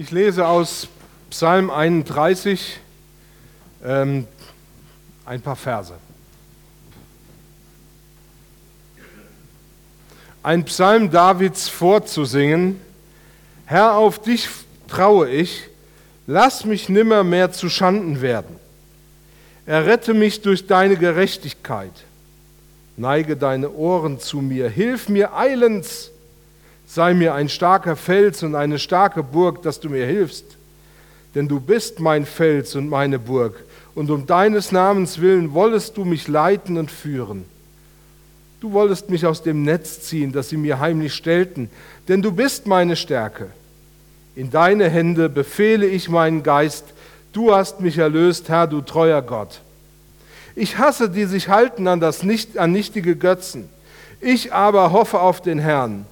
Ich lese aus Psalm 31 ähm, ein paar Verse. Ein Psalm Davids vorzusingen. Herr, auf dich traue ich, lass mich nimmer mehr zu Schanden werden. Errette mich durch deine Gerechtigkeit. Neige deine Ohren zu mir, hilf mir eilends Sei mir ein starker Fels und eine starke Burg, dass du mir hilfst. Denn du bist mein Fels und meine Burg, und um deines Namens willen wollest du mich leiten und führen. Du wolltest mich aus dem Netz ziehen, das sie mir heimlich stellten, denn du bist meine Stärke. In deine Hände befehle ich meinen Geist, du hast mich erlöst, Herr, du treuer Gott. Ich hasse die sich halten an das nicht, an nichtige Götzen. Ich aber hoffe auf den Herrn.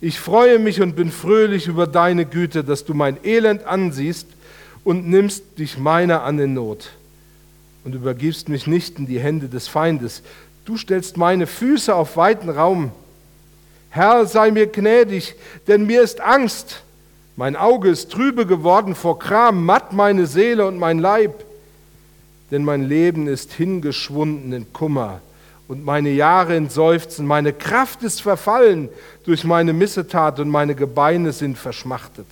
Ich freue mich und bin fröhlich über deine Güte, dass du mein Elend ansiehst und nimmst dich meiner an in Not und übergibst mich nicht in die Hände des Feindes. Du stellst meine Füße auf weiten Raum. Herr, sei mir gnädig, denn mir ist Angst. Mein Auge ist trübe geworden vor Kram, matt meine Seele und mein Leib. Denn mein Leben ist hingeschwunden in Kummer und meine Jahre in Seufzen. Meine Kraft ist verfallen durch meine Missetat und meine Gebeine sind verschmachtet.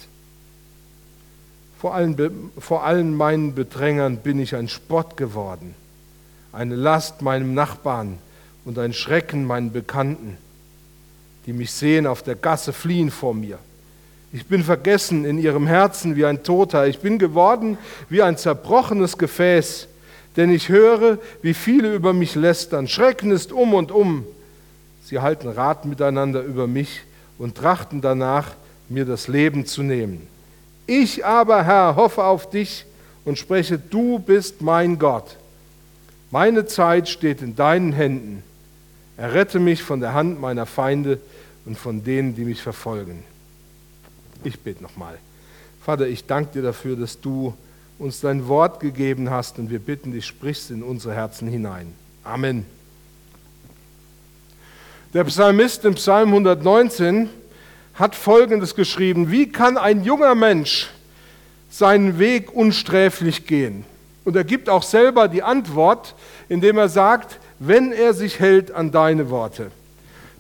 Vor allen, vor allen meinen Bedrängern bin ich ein Spott geworden, eine Last meinem Nachbarn und ein Schrecken meinen Bekannten, die mich sehen auf der Gasse fliehen vor mir. Ich bin vergessen in ihrem Herzen wie ein Toter. Ich bin geworden wie ein zerbrochenes Gefäß denn ich höre, wie viele über mich lästern. Schrecken ist um und um. Sie halten Rat miteinander über mich und trachten danach, mir das Leben zu nehmen. Ich aber, Herr, hoffe auf dich und spreche, du bist mein Gott. Meine Zeit steht in deinen Händen. Errette mich von der Hand meiner Feinde und von denen, die mich verfolgen. Ich bete nochmal. Vater, ich danke dir dafür, dass du uns dein Wort gegeben hast und wir bitten dich, sprichst in unsere Herzen hinein. Amen. Der Psalmist im Psalm 119 hat Folgendes geschrieben, wie kann ein junger Mensch seinen Weg unsträflich gehen? Und er gibt auch selber die Antwort, indem er sagt, wenn er sich hält an deine Worte.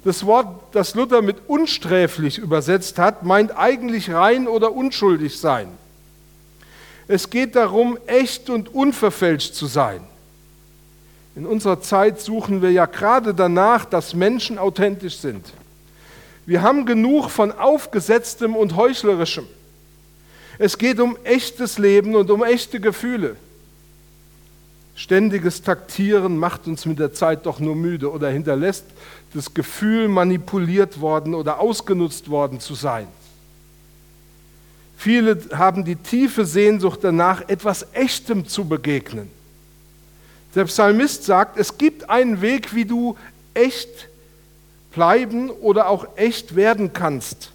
Das Wort, das Luther mit unsträflich übersetzt hat, meint eigentlich rein oder unschuldig sein. Es geht darum, echt und unverfälscht zu sein. In unserer Zeit suchen wir ja gerade danach, dass Menschen authentisch sind. Wir haben genug von aufgesetztem und heuchlerischem. Es geht um echtes Leben und um echte Gefühle. Ständiges Taktieren macht uns mit der Zeit doch nur müde oder hinterlässt das Gefühl, manipuliert worden oder ausgenutzt worden zu sein. Viele haben die tiefe Sehnsucht danach, etwas Echtem zu begegnen. Der Psalmist sagt, es gibt einen Weg, wie du echt bleiben oder auch echt werden kannst.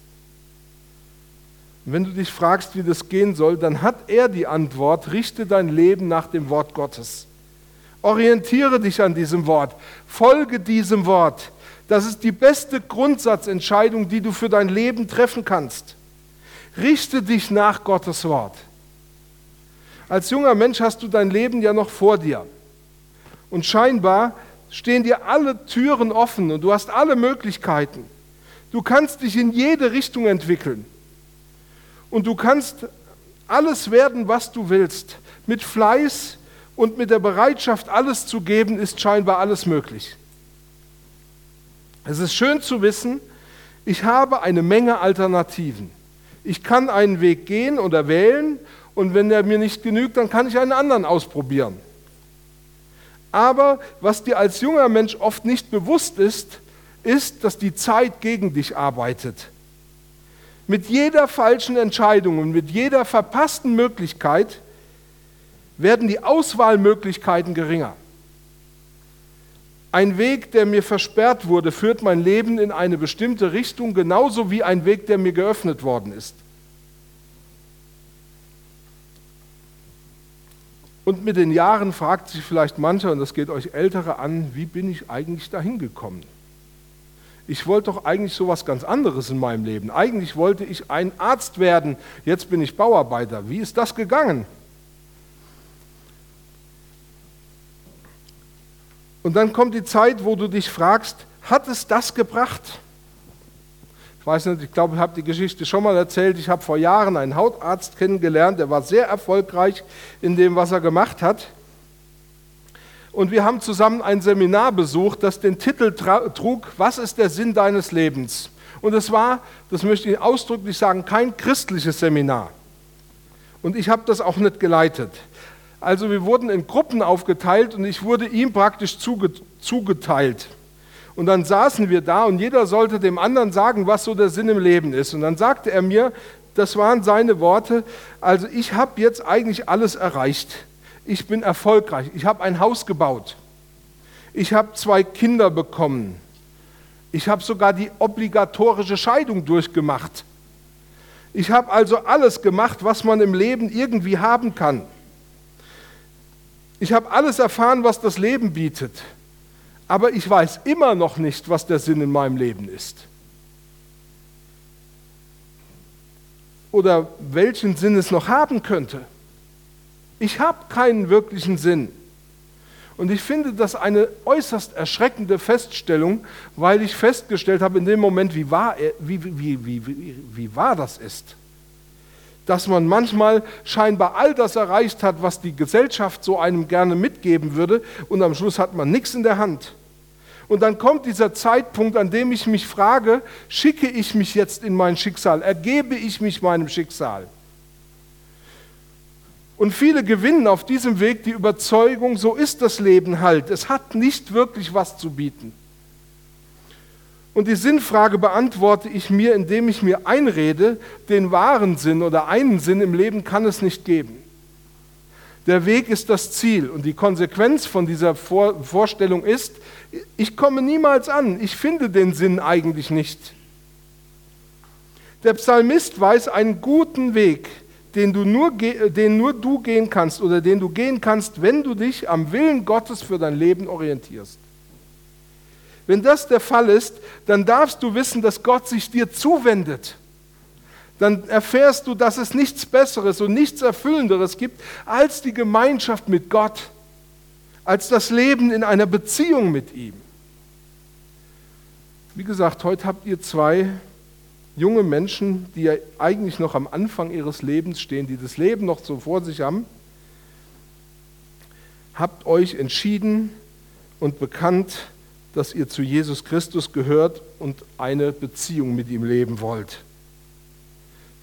Wenn du dich fragst, wie das gehen soll, dann hat er die Antwort, richte dein Leben nach dem Wort Gottes. Orientiere dich an diesem Wort, folge diesem Wort. Das ist die beste Grundsatzentscheidung, die du für dein Leben treffen kannst. Richte dich nach Gottes Wort. Als junger Mensch hast du dein Leben ja noch vor dir. Und scheinbar stehen dir alle Türen offen und du hast alle Möglichkeiten. Du kannst dich in jede Richtung entwickeln. Und du kannst alles werden, was du willst. Mit Fleiß und mit der Bereitschaft, alles zu geben, ist scheinbar alles möglich. Es ist schön zu wissen, ich habe eine Menge Alternativen. Ich kann einen Weg gehen oder wählen und wenn der mir nicht genügt, dann kann ich einen anderen ausprobieren. Aber was dir als junger Mensch oft nicht bewusst ist, ist, dass die Zeit gegen dich arbeitet. Mit jeder falschen Entscheidung und mit jeder verpassten Möglichkeit werden die Auswahlmöglichkeiten geringer. Ein Weg, der mir versperrt wurde, führt mein Leben in eine bestimmte Richtung, genauso wie ein Weg, der mir geöffnet worden ist. Und mit den Jahren fragt sich vielleicht mancher, und das geht euch Ältere an, wie bin ich eigentlich dahin gekommen? ich wollte doch eigentlich so was ganz anderes in meinem Leben. Eigentlich wollte ich ein Arzt werden, jetzt bin ich Bauarbeiter. Wie ist das gegangen? Und dann kommt die Zeit, wo du dich fragst, hat es das gebracht? Ich weiß nicht, ich glaube, ich habe die Geschichte schon mal erzählt. Ich habe vor Jahren einen Hautarzt kennengelernt, der war sehr erfolgreich in dem, was er gemacht hat. Und wir haben zusammen ein Seminar besucht, das den Titel trug, Was ist der Sinn deines Lebens? Und es war, das möchte ich ausdrücklich sagen, kein christliches Seminar. Und ich habe das auch nicht geleitet. Also wir wurden in Gruppen aufgeteilt und ich wurde ihm praktisch zugeteilt. Und dann saßen wir da und jeder sollte dem anderen sagen, was so der Sinn im Leben ist. Und dann sagte er mir, das waren seine Worte, also ich habe jetzt eigentlich alles erreicht. Ich bin erfolgreich. Ich habe ein Haus gebaut. Ich habe zwei Kinder bekommen. Ich habe sogar die obligatorische Scheidung durchgemacht. Ich habe also alles gemacht, was man im Leben irgendwie haben kann. Ich habe alles erfahren, was das Leben bietet, aber ich weiß immer noch nicht, was der Sinn in meinem Leben ist. Oder welchen Sinn es noch haben könnte. Ich habe keinen wirklichen Sinn. Und ich finde das eine äußerst erschreckende Feststellung, weil ich festgestellt habe in dem Moment, wie wahr, wie, wie, wie, wie, wahr das ist dass man manchmal scheinbar all das erreicht hat, was die Gesellschaft so einem gerne mitgeben würde, und am Schluss hat man nichts in der Hand. Und dann kommt dieser Zeitpunkt, an dem ich mich frage, schicke ich mich jetzt in mein Schicksal, ergebe ich mich meinem Schicksal? Und viele gewinnen auf diesem Weg die Überzeugung, so ist das Leben halt, es hat nicht wirklich was zu bieten. Und die Sinnfrage beantworte ich mir, indem ich mir einrede, den wahren Sinn oder einen Sinn im Leben kann es nicht geben. Der Weg ist das Ziel und die Konsequenz von dieser Vorstellung ist, ich komme niemals an, ich finde den Sinn eigentlich nicht. Der Psalmist weiß einen guten Weg, den, du nur, den nur du gehen kannst oder den du gehen kannst, wenn du dich am Willen Gottes für dein Leben orientierst. Wenn das der Fall ist, dann darfst du wissen, dass Gott sich dir zuwendet. Dann erfährst du, dass es nichts Besseres und nichts Erfüllenderes gibt als die Gemeinschaft mit Gott, als das Leben in einer Beziehung mit ihm. Wie gesagt, heute habt ihr zwei junge Menschen, die ja eigentlich noch am Anfang ihres Lebens stehen, die das Leben noch so vor sich haben, habt euch entschieden und bekannt, dass ihr zu Jesus Christus gehört und eine Beziehung mit ihm leben wollt.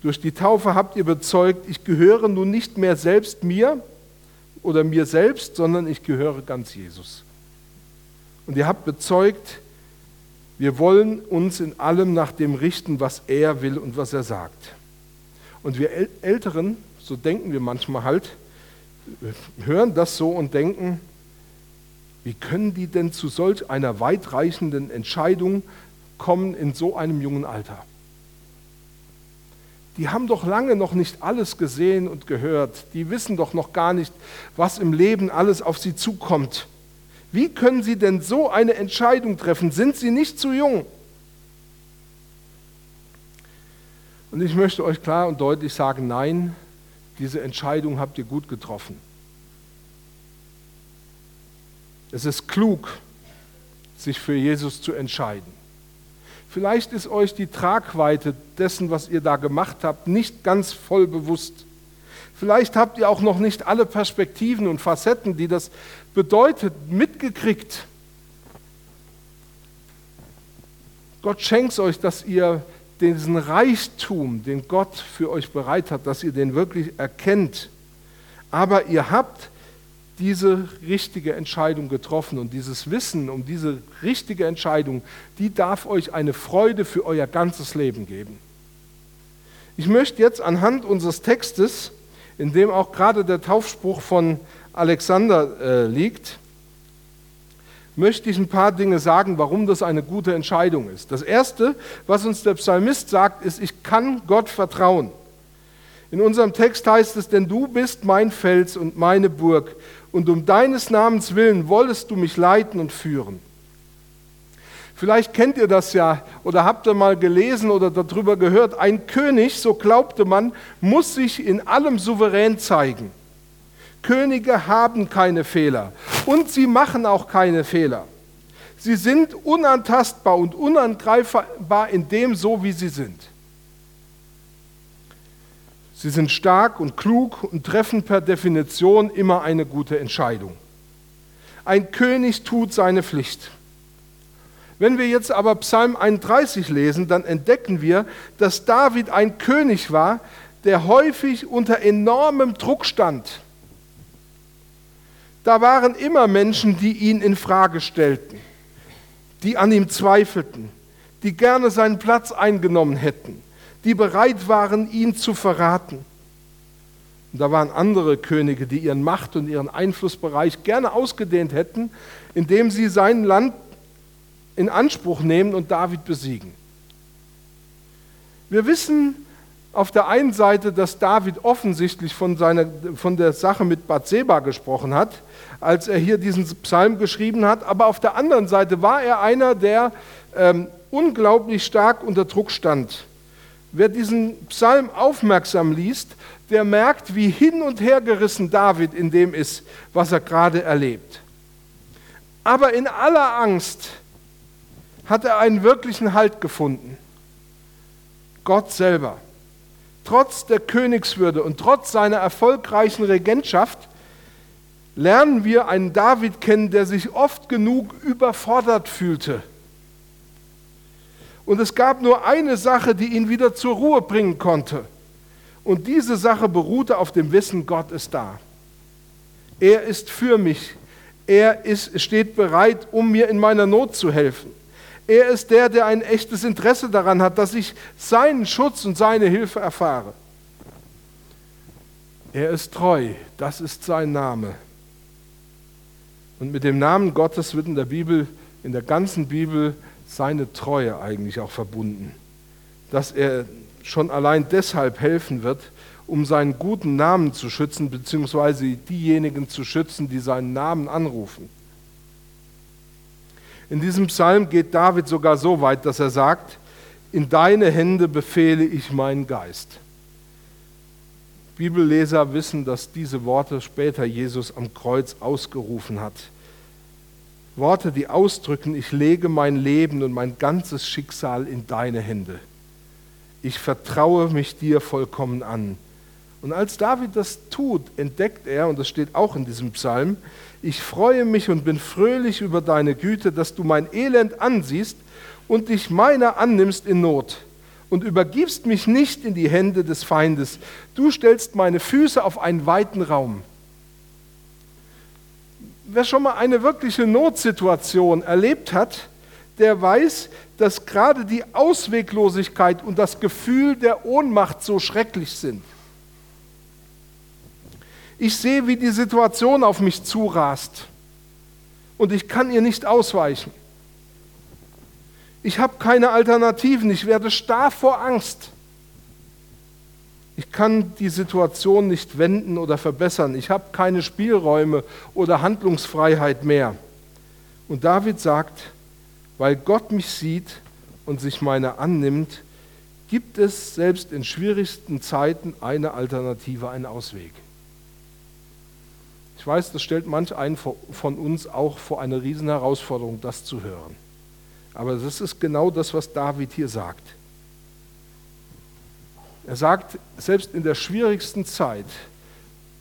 Durch die Taufe habt ihr bezeugt, ich gehöre nun nicht mehr selbst mir oder mir selbst, sondern ich gehöre ganz Jesus. Und ihr habt bezeugt, wir wollen uns in allem nach dem richten, was er will und was er sagt. Und wir Älteren, so denken wir manchmal halt, hören das so und denken, wie können die denn zu solch einer weitreichenden Entscheidung kommen in so einem jungen Alter? Die haben doch lange noch nicht alles gesehen und gehört. Die wissen doch noch gar nicht, was im Leben alles auf sie zukommt. Wie können sie denn so eine Entscheidung treffen? Sind sie nicht zu jung? Und ich möchte euch klar und deutlich sagen, nein, diese Entscheidung habt ihr gut getroffen. Es ist klug, sich für Jesus zu entscheiden. Vielleicht ist euch die Tragweite dessen, was ihr da gemacht habt, nicht ganz voll bewusst. Vielleicht habt ihr auch noch nicht alle Perspektiven und Facetten, die das bedeutet, mitgekriegt. Gott schenkt euch, dass ihr diesen Reichtum, den Gott für euch bereit hat, dass ihr den wirklich erkennt. Aber ihr habt diese richtige Entscheidung getroffen. Und dieses Wissen um diese richtige Entscheidung, die darf euch eine Freude für euer ganzes Leben geben. Ich möchte jetzt anhand unseres Textes, in dem auch gerade der Taufspruch von Alexander äh, liegt, möchte ich ein paar Dinge sagen, warum das eine gute Entscheidung ist. Das Erste, was uns der Psalmist sagt, ist, ich kann Gott vertrauen. In unserem Text heißt es, denn du bist mein Fels und meine Burg, und um deines Namens willen wollest du mich leiten und führen. Vielleicht kennt ihr das ja oder habt ihr mal gelesen oder darüber gehört. Ein König, so glaubte man, muss sich in allem souverän zeigen. Könige haben keine Fehler und sie machen auch keine Fehler. Sie sind unantastbar und unangreifbar in dem so, wie sie sind. Sie sind stark und klug und treffen per Definition immer eine gute Entscheidung. Ein König tut seine Pflicht. Wenn wir jetzt aber Psalm 31 lesen, dann entdecken wir, dass David ein König war, der häufig unter enormem Druck stand. Da waren immer Menschen, die ihn in Frage stellten die an ihm zweifelten, die gerne seinen Platz eingenommen hätten, die bereit waren, ihn zu verraten. Und da waren andere Könige, die ihren Macht- und ihren Einflussbereich gerne ausgedehnt hätten, indem sie sein Land in Anspruch nehmen und David besiegen. Wir wissen auf der einen Seite, dass David offensichtlich von, seiner, von der Sache mit Bathseba gesprochen hat, als er hier diesen Psalm geschrieben hat, aber auf der anderen Seite war er einer, der ähm, unglaublich stark unter Druck stand. Wer diesen Psalm aufmerksam liest, der merkt, wie hin und her gerissen David in dem ist, was er gerade erlebt. Aber in aller Angst hat er einen wirklichen Halt gefunden. Gott selber trotz der Königswürde und trotz seiner erfolgreichen Regentschaft lernen wir einen David kennen, der sich oft genug überfordert fühlte. Und es gab nur eine Sache, die ihn wieder zur Ruhe bringen konnte. Und diese Sache beruhte auf dem Wissen, Gott ist da. Er ist für mich. Er ist, steht bereit, um mir in meiner Not zu helfen. Er ist der, der ein echtes Interesse daran hat, dass ich seinen Schutz und seine Hilfe erfahre. Er ist treu, das ist sein Name. Und mit dem Namen Gottes wird in der Bibel, in der ganzen Bibel, seine Treue eigentlich auch verbunden. Dass er schon allein deshalb helfen wird, um seinen guten Namen zu schützen, beziehungsweise diejenigen zu schützen, die seinen Namen anrufen. In diesem Psalm geht David sogar so weit, dass er sagt, in deine Hände befehle ich meinen Geist. Bibelleser wissen, dass diese Worte später Jesus am Kreuz ausgerufen hat. Worte, die ausdrücken, ich lege mein Leben und mein ganzes Schicksal in deine Hände. Ich vertraue mich dir vollkommen an. Und als David das tut, entdeckt er, und das steht auch in diesem Psalm, ich freue mich und bin fröhlich über deine Güte, dass du mein Elend ansiehst und dich meiner annimmst in Not und übergibst mich nicht in die Hände des Feindes. Du stellst meine Füße auf einen weiten Raum. Wer schon mal eine wirkliche Notsituation erlebt hat, der weiß, dass gerade die Ausweglosigkeit und das Gefühl der Ohnmacht so schrecklich sind. Ich sehe, wie die Situation auf mich zurast und ich kann ihr nicht ausweichen. Ich habe keine Alternativen, ich werde starr vor Angst. Ich kann die Situation nicht wenden oder verbessern. Ich habe keine Spielräume oder Handlungsfreiheit mehr. Und David sagt, weil Gott mich sieht und sich meiner annimmt, gibt es selbst in schwierigsten Zeiten eine Alternative, einen Ausweg. Ich weiß, das stellt manch einen von uns auch vor eine Riesenherausforderung, das zu hören. Aber das ist genau das, was David hier sagt. Er sagt, selbst in der schwierigsten Zeit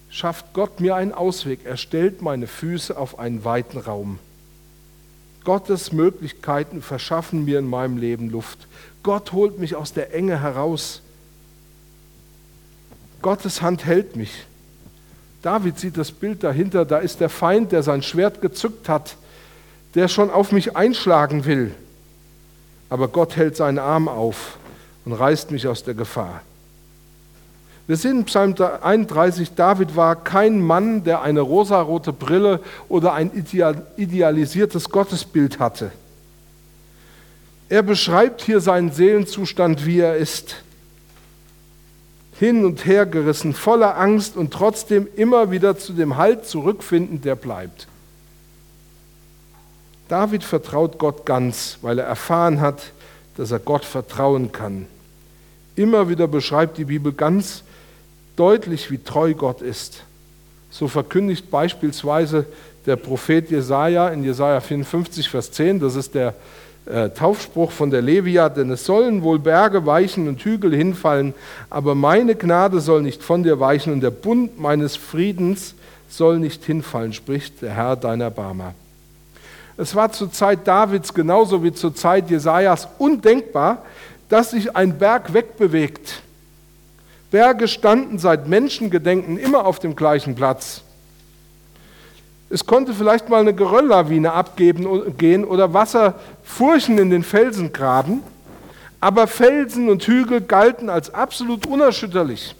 schafft Gott mir einen Ausweg. Er stellt meine Füße auf einen weiten Raum. Gottes Möglichkeiten verschaffen mir in meinem Leben Luft. Gott holt mich aus der Enge heraus. Gottes Hand hält mich. David sieht das Bild dahinter, da ist der Feind, der sein Schwert gezückt hat, der schon auf mich einschlagen will. Aber Gott hält seinen Arm auf und reißt mich aus der Gefahr. Wir sehen in Psalm 31, David war kein Mann, der eine rosarote Brille oder ein idealisiertes Gottesbild hatte. Er beschreibt hier seinen Seelenzustand, wie er ist hin und her gerissen, voller Angst und trotzdem immer wieder zu dem Halt zurückfinden, der bleibt. David vertraut Gott ganz, weil er erfahren hat, dass er Gott vertrauen kann. Immer wieder beschreibt die Bibel ganz deutlich, wie treu Gott ist. So verkündigt beispielsweise der Prophet Jesaja in Jesaja 54, Vers 10, das ist der äh, Taufspruch von der Levia, denn es sollen wohl Berge weichen und Hügel hinfallen, aber meine Gnade soll nicht von dir weichen und der Bund meines Friedens soll nicht hinfallen, spricht der Herr deiner Barmer. Es war zur Zeit Davids genauso wie zur Zeit Jesajas undenkbar, dass sich ein Berg wegbewegt. Berge standen seit Menschengedenken immer auf dem gleichen Platz. Es konnte vielleicht mal eine Gerölllawine abgeben gehen oder Wasserfurchen in den Felsen graben, aber Felsen und Hügel galten als absolut unerschütterlich.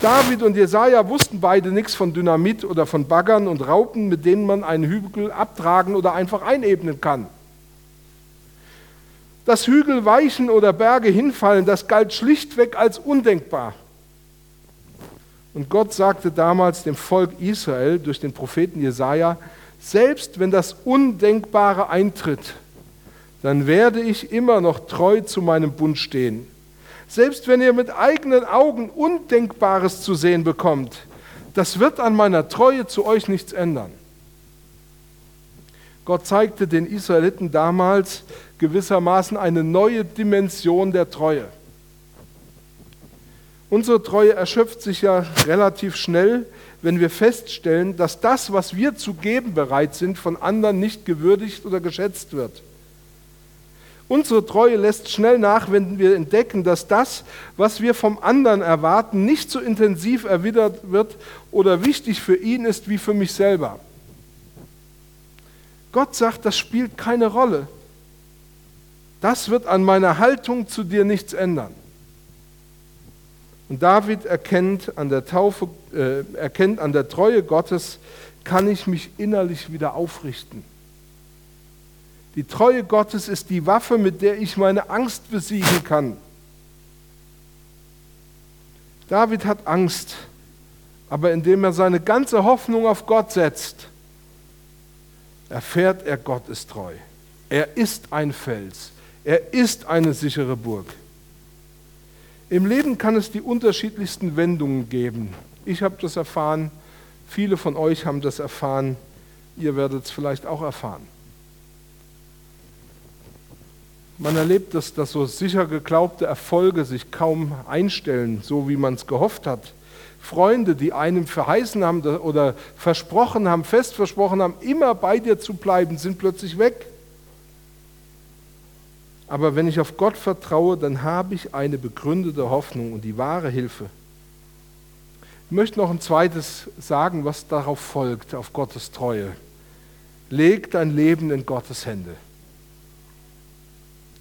David und Jesaja wussten beide nichts von Dynamit oder von Baggern und Raupen, mit denen man einen Hügel abtragen oder einfach einebnen kann. Dass Hügel weichen oder Berge hinfallen, das galt schlichtweg als undenkbar. Und Gott sagte damals dem Volk Israel durch den Propheten Jesaja: Selbst wenn das Undenkbare eintritt, dann werde ich immer noch treu zu meinem Bund stehen. Selbst wenn ihr mit eigenen Augen Undenkbares zu sehen bekommt, das wird an meiner Treue zu euch nichts ändern. Gott zeigte den Israeliten damals gewissermaßen eine neue Dimension der Treue. Unsere Treue erschöpft sich ja relativ schnell, wenn wir feststellen, dass das, was wir zu geben bereit sind, von anderen nicht gewürdigt oder geschätzt wird. Unsere Treue lässt schnell nach, wenn wir entdecken, dass das, was wir vom anderen erwarten, nicht so intensiv erwidert wird oder wichtig für ihn ist wie für mich selber. Gott sagt, das spielt keine Rolle. Das wird an meiner Haltung zu dir nichts ändern. Und David erkennt an der Taufe, äh, erkennt an der Treue Gottes, kann ich mich innerlich wieder aufrichten. Die Treue Gottes ist die Waffe, mit der ich meine Angst besiegen kann. David hat Angst, aber indem er seine ganze Hoffnung auf Gott setzt, erfährt er, Gott ist treu. Er ist ein Fels. Er ist eine sichere Burg. Im Leben kann es die unterschiedlichsten Wendungen geben. Ich habe das erfahren, viele von euch haben das erfahren, ihr werdet es vielleicht auch erfahren. Man erlebt, dass, dass so sicher geglaubte Erfolge sich kaum einstellen, so wie man es gehofft hat. Freunde, die einem verheißen haben oder versprochen haben, fest versprochen haben, immer bei dir zu bleiben, sind plötzlich weg. Aber wenn ich auf Gott vertraue, dann habe ich eine begründete Hoffnung und die wahre Hilfe. Ich möchte noch ein zweites sagen, was darauf folgt, auf Gottes Treue. Leg dein Leben in Gottes Hände.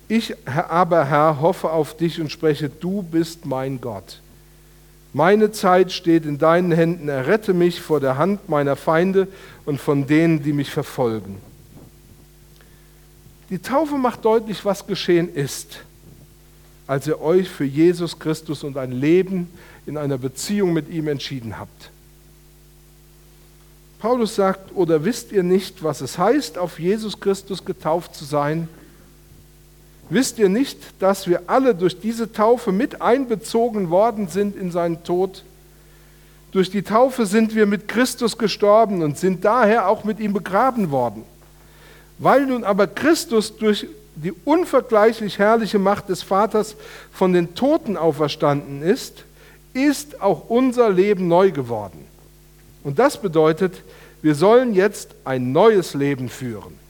Ich aber, Herr, hoffe auf dich und spreche, du bist mein Gott. Meine Zeit steht in deinen Händen, errette mich vor der Hand meiner Feinde und von denen, die mich verfolgen. Die Taufe macht deutlich, was geschehen ist, als ihr euch für Jesus Christus und ein Leben in einer Beziehung mit ihm entschieden habt. Paulus sagt, oder wisst ihr nicht, was es heißt, auf Jesus Christus getauft zu sein? Wisst ihr nicht, dass wir alle durch diese Taufe mit einbezogen worden sind in seinen Tod? Durch die Taufe sind wir mit Christus gestorben und sind daher auch mit ihm begraben worden. Weil nun aber Christus durch die unvergleichlich herrliche Macht des Vaters von den Toten auferstanden ist, ist auch unser Leben neu geworden. Und das bedeutet, wir sollen jetzt ein neues Leben führen.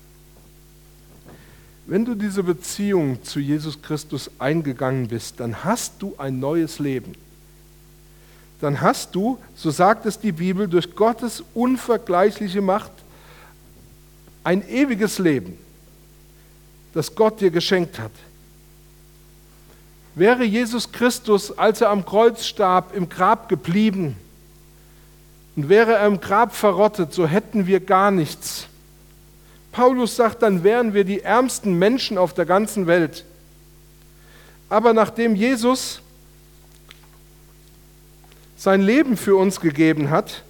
Wenn du diese Beziehung zu Jesus Christus eingegangen bist, dann hast du ein neues Leben. Dann hast du, so sagt es die Bibel, durch Gottes unvergleichliche Macht ein ewiges Leben, das Gott dir geschenkt hat. Wäre Jesus Christus, als er am Kreuz starb, im Grab geblieben und wäre er im Grab verrottet, so hätten wir gar nichts. Paulus sagt, dann wären wir die ärmsten Menschen auf der ganzen Welt. Aber nachdem Jesus sein Leben für uns gegeben hat,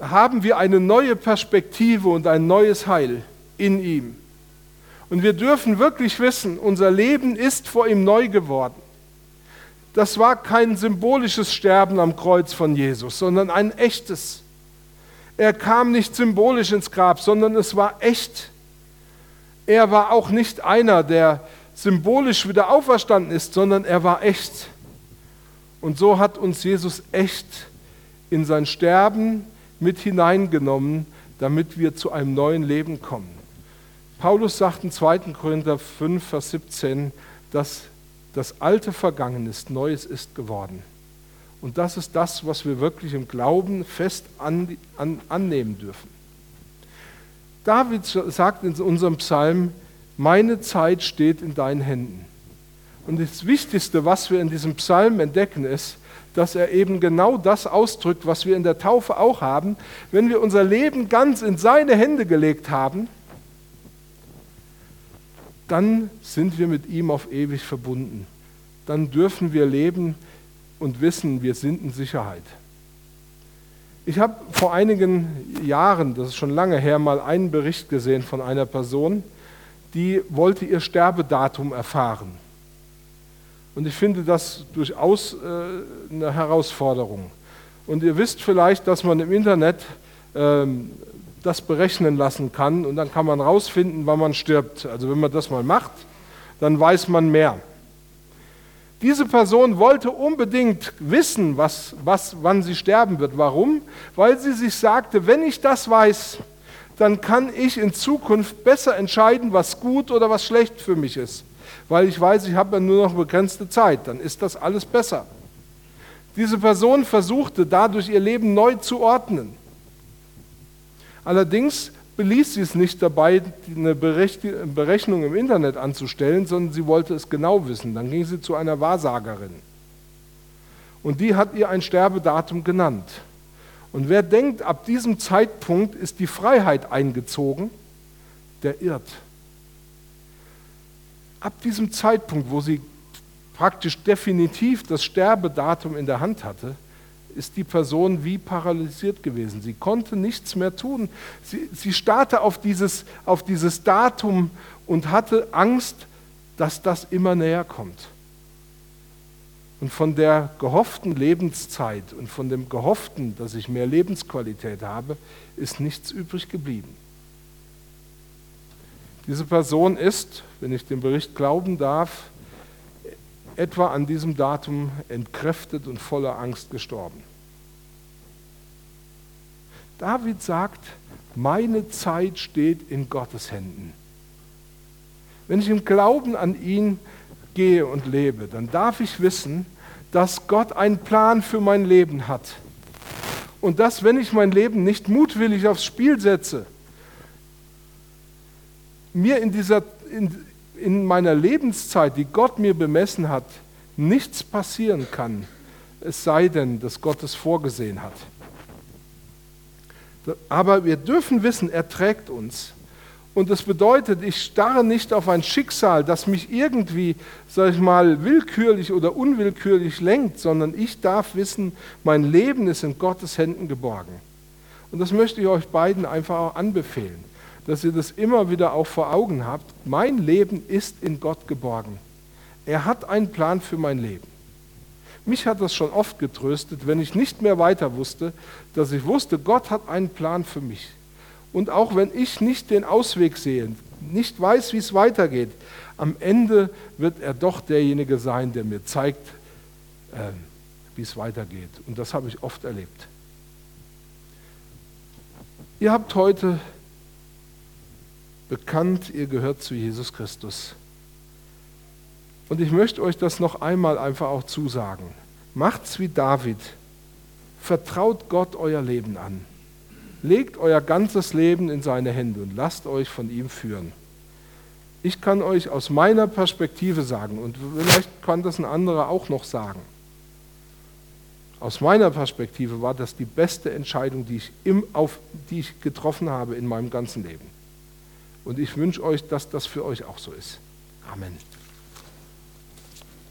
haben wir eine neue Perspektive und ein neues Heil in ihm. Und wir dürfen wirklich wissen, unser Leben ist vor ihm neu geworden. Das war kein symbolisches Sterben am Kreuz von Jesus, sondern ein echtes. Er kam nicht symbolisch ins Grab, sondern es war echt. Er war auch nicht einer, der symbolisch wieder auferstanden ist, sondern er war echt. Und so hat uns Jesus echt in sein Sterben mit hineingenommen, damit wir zu einem neuen Leben kommen. Paulus sagt in 2. Korinther 5, Vers 17, dass das Alte vergangen ist, Neues ist geworden. Und das ist das, was wir wirklich im Glauben fest an, an, annehmen dürfen. David sagt in unserem Psalm, meine Zeit steht in deinen Händen. Und das Wichtigste, was wir in diesem Psalm entdecken, ist, dass er eben genau das ausdrückt, was wir in der Taufe auch haben. Wenn wir unser Leben ganz in seine Hände gelegt haben, dann sind wir mit ihm auf ewig verbunden. Dann dürfen wir leben und wissen, wir sind in Sicherheit. Ich habe vor einigen Jahren, das ist schon lange her, mal einen Bericht gesehen von einer Person, die wollte ihr Sterbedatum erfahren. Und ich finde das durchaus äh, eine Herausforderung. Und ihr wisst vielleicht, dass man im Internet ähm, das berechnen lassen kann und dann kann man rausfinden, wann man stirbt. Also wenn man das mal macht, dann weiß man mehr. Diese Person wollte unbedingt wissen, was, was, wann sie sterben wird. Warum? Weil sie sich sagte, wenn ich das weiß, dann kann ich in Zukunft besser entscheiden, was gut oder was schlecht für mich ist. Weil ich weiß, ich habe ja nur noch begrenzte Zeit, dann ist das alles besser. Diese Person versuchte dadurch ihr Leben neu zu ordnen. Allerdings beließ sie es nicht dabei, eine Berechnung im Internet anzustellen, sondern sie wollte es genau wissen. Dann ging sie zu einer Wahrsagerin. Und die hat ihr ein Sterbedatum genannt. Und wer denkt, ab diesem Zeitpunkt ist die Freiheit eingezogen, der irrt. Ab diesem Zeitpunkt, wo sie praktisch definitiv das Sterbedatum in der Hand hatte, ist die Person wie paralysiert gewesen. Sie konnte nichts mehr tun. Sie, sie starrte auf dieses, auf dieses Datum und hatte Angst, dass das immer näher kommt. Und von der gehofften Lebenszeit und von dem gehofften, dass ich mehr Lebensqualität habe, ist nichts übrig geblieben. Diese Person ist, wenn ich dem Bericht glauben darf, etwa an diesem Datum entkräftet und voller Angst gestorben. David sagt, meine Zeit steht in Gottes Händen. Wenn ich im Glauben an ihn gehe und lebe, dann darf ich wissen, dass Gott einen Plan für mein Leben hat. Und dass, wenn ich mein Leben nicht mutwillig aufs Spiel setze, mir in, dieser, in, in meiner Lebenszeit, die Gott mir bemessen hat, nichts passieren kann, es sei denn, dass Gott es vorgesehen hat. Aber wir dürfen wissen, er trägt uns. Und das bedeutet, ich starre nicht auf ein Schicksal, das mich irgendwie, sag ich mal, willkürlich oder unwillkürlich lenkt, sondern ich darf wissen, mein Leben ist in Gottes Händen geborgen. Und das möchte ich euch beiden einfach auch anbefehlen, dass ihr das immer wieder auch vor Augen habt. Mein Leben ist in Gott geborgen. Er hat einen Plan für mein Leben. Mich hat das schon oft getröstet, wenn ich nicht mehr weiter wusste, dass ich wusste, Gott hat einen Plan für mich. Und auch wenn ich nicht den Ausweg sehe, nicht weiß, wie es weitergeht, am Ende wird er doch derjenige sein, der mir zeigt, äh, wie es weitergeht. Und das habe ich oft erlebt. Ihr habt heute bekannt, ihr gehört zu Jesus Christus. Und ich möchte euch das noch einmal einfach auch zusagen. Macht's wie David. Vertraut Gott euer Leben an. Legt euer ganzes Leben in seine Hände und lasst euch von ihm führen. Ich kann euch aus meiner Perspektive sagen, und vielleicht kann das ein anderer auch noch sagen, aus meiner Perspektive war das die beste Entscheidung, die ich, im, auf, die ich getroffen habe in meinem ganzen Leben. Und ich wünsche euch, dass das für euch auch so ist. Amen.